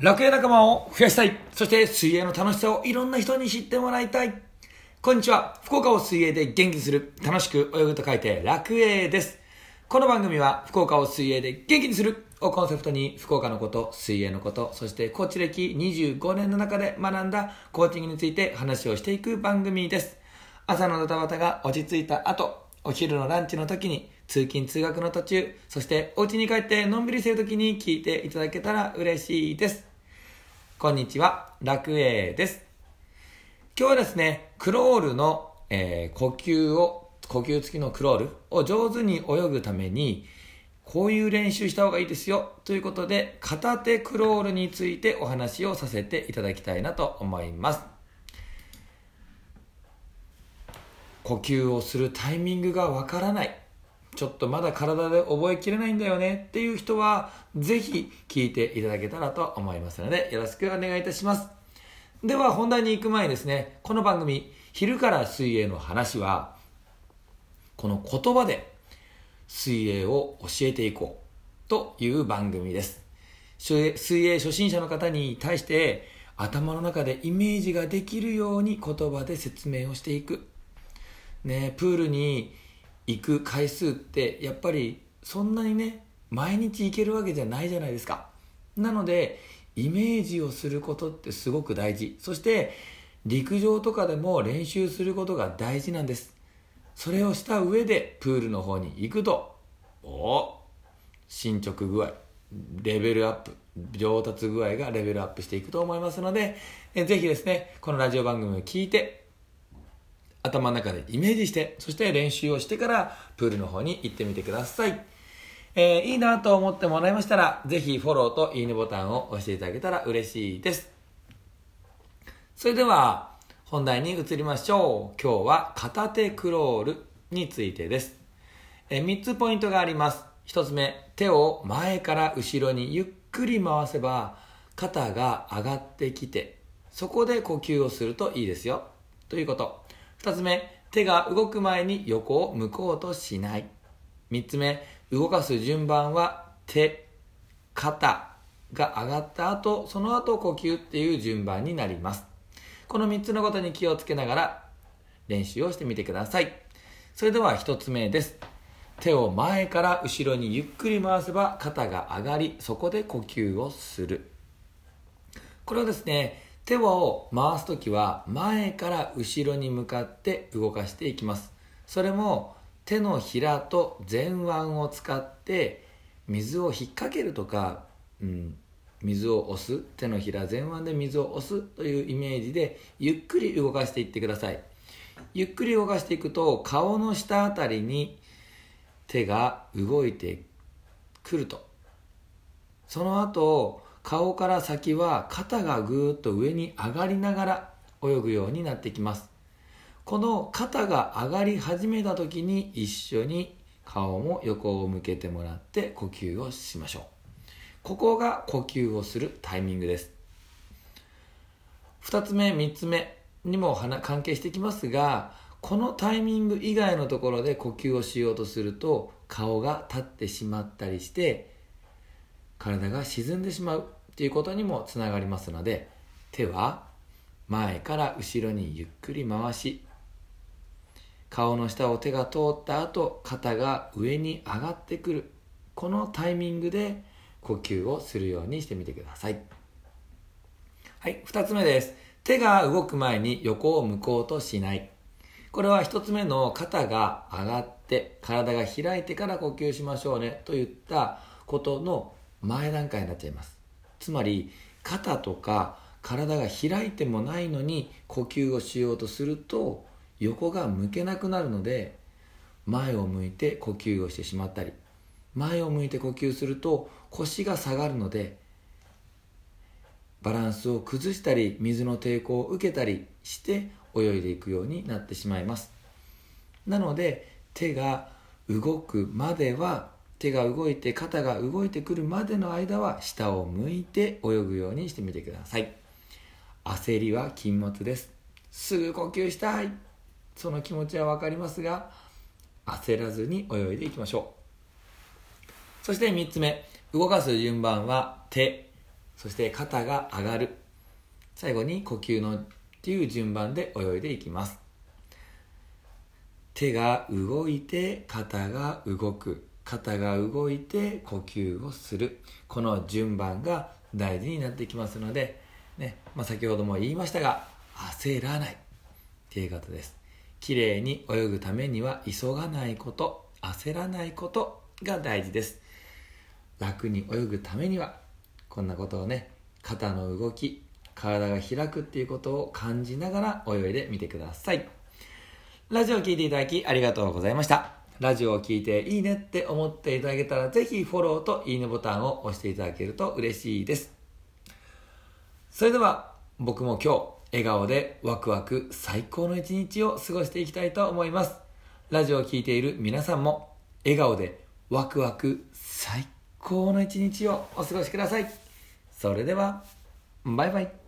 楽園仲間を増やしたい。そして水泳の楽しさをいろんな人に知ってもらいたい。こんにちは。福岡を水泳で元気にする、楽しく泳ぐと書いて楽泳です。この番組は福岡を水泳で元気にするをコンセプトに福岡のこと、水泳のこと、そしてコーチ歴25年の中で学んだコーチングについて話をしていく番組です。朝のドタバタが落ち着いた後、お昼のランチの時に、通勤通学の途中、そしてお家に帰ってのんびりしてる時に聞いていただけたら嬉しいです。こんにちは、楽栄です。今日はですね、クロールの、えー呼吸を、呼吸付きのクロールを上手に泳ぐために、こういう練習した方がいいですよ。ということで、片手クロールについてお話をさせていただきたいなと思います。呼吸をするタイミングがわからない。ちょっとまだ体で覚えきれないんだよねっていう人は、ぜひ聞いていただけたらと思いますので、よろしくお願いいたします。では本題に行く前にですね、この番組、昼から水泳の話は、この言葉で水泳を教えていこうという番組です。水泳初心者の方に対して頭の中でイメージができるように言葉で説明をしていく。ね、プールに行く回数ってやっぱりそんなにね毎日行けるわけじゃないじゃないですか。なのでイメージをすることってすごく大事。そして陸上とかでも練習することが大事なんです。それをした上でプールの方に行くとお進捗具合レベルアップ上達具合がレベルアップしていくと思いますのでえぜひですねこのラジオ番組を聞いて頭の中でイメージして、そして練習をしてからプールの方に行ってみてください。えーいいなと思ってもらいましたら、ぜひフォローといいねボタンを押していただけたら嬉しいです。それでは、本題に移りましょう。今日は片手クロールについてです。えー3つポイントがあります。1つ目、手を前から後ろにゆっくり回せば、肩が上がってきて、そこで呼吸をするといいですよ。ということ。2つ目、手が動く前に横を向こうとしない。3つ目、動かす順番は手、肩が上がった後、その後呼吸っていう順番になります。この3つのことに気をつけながら練習をしてみてください。それでは1つ目です。手を前から後ろにゆっくり回せば肩が上がり、そこで呼吸をする。これはですね、手を回すときは前から後ろに向かって動かしていきます。それも手のひらと前腕を使って水を引っ掛けるとか、うん、水を押す手のひら前腕で水を押すというイメージでゆっくり動かしていってくださいゆっくり動かしていくと顔の下あたりに手が動いてくるとその後顔から先は肩がぐーっと上に上がりながら泳ぐようになってきます。この肩が上がり始めた時に一緒に顔も横を向けてもらって呼吸をしましょう。ここが呼吸をするタイミングです。2つ目3つ目にも関係してきますがこのタイミング以外のところで呼吸をしようとすると顔が立ってしまったりして体が沈んでしまうということにもつながりますので手は前から後ろにゆっくり回し顔の下を手が通った後肩が上に上がってくる。このタイミングで呼吸をするようにしてみてください。はい2つ目です。手が動く前に横を向こうとしない。これは1つ目の肩が上がって体が開いてから呼吸しましょうねといったことの前段階になっちゃいます。つまり肩とか体が開いてもないのに呼吸をしようとすると横が向けなくなるので前を向いて呼吸をしてしまったり前を向いて呼吸すると腰が下がるのでバランスを崩したり水の抵抗を受けたりして泳いでいくようになってしまいます。なので手が動くまでは手が動いて肩が動いてくるまでの間は下を向いて泳ぐようにしてみてください。焦りは禁物です。すぐ呼吸したい。その気持ちは分かりますが焦らずに泳いでいきましょう。そして3つ目。動かす順番は手。そして肩が上がる。最後に呼吸のっていう順番で泳いでいきます。手が動いて肩が動く。肩が動いて呼吸をする。この順番が大事になってきますので、ねまあ、先ほども言いましたが焦らない。っていうことです。きれいに泳ぐためには急がないこと。焦らないことが大事です。楽に泳ぐためにはこんなことをね肩の動き体が開くっていうことを感じながら泳いでみてください。ラジオを聴いていただきありがとうございました。ラジオを聴いていいねって思っていただけたらぜひフォローといいねボタンを押していただけると嬉しいです。それでは僕も今日笑顔でワクワク最高の一日を過ごしていきたいと思います。ラジオを聴いている皆さんも笑顔でワクワク最高の一日をお過ごしください。それではバイバイ。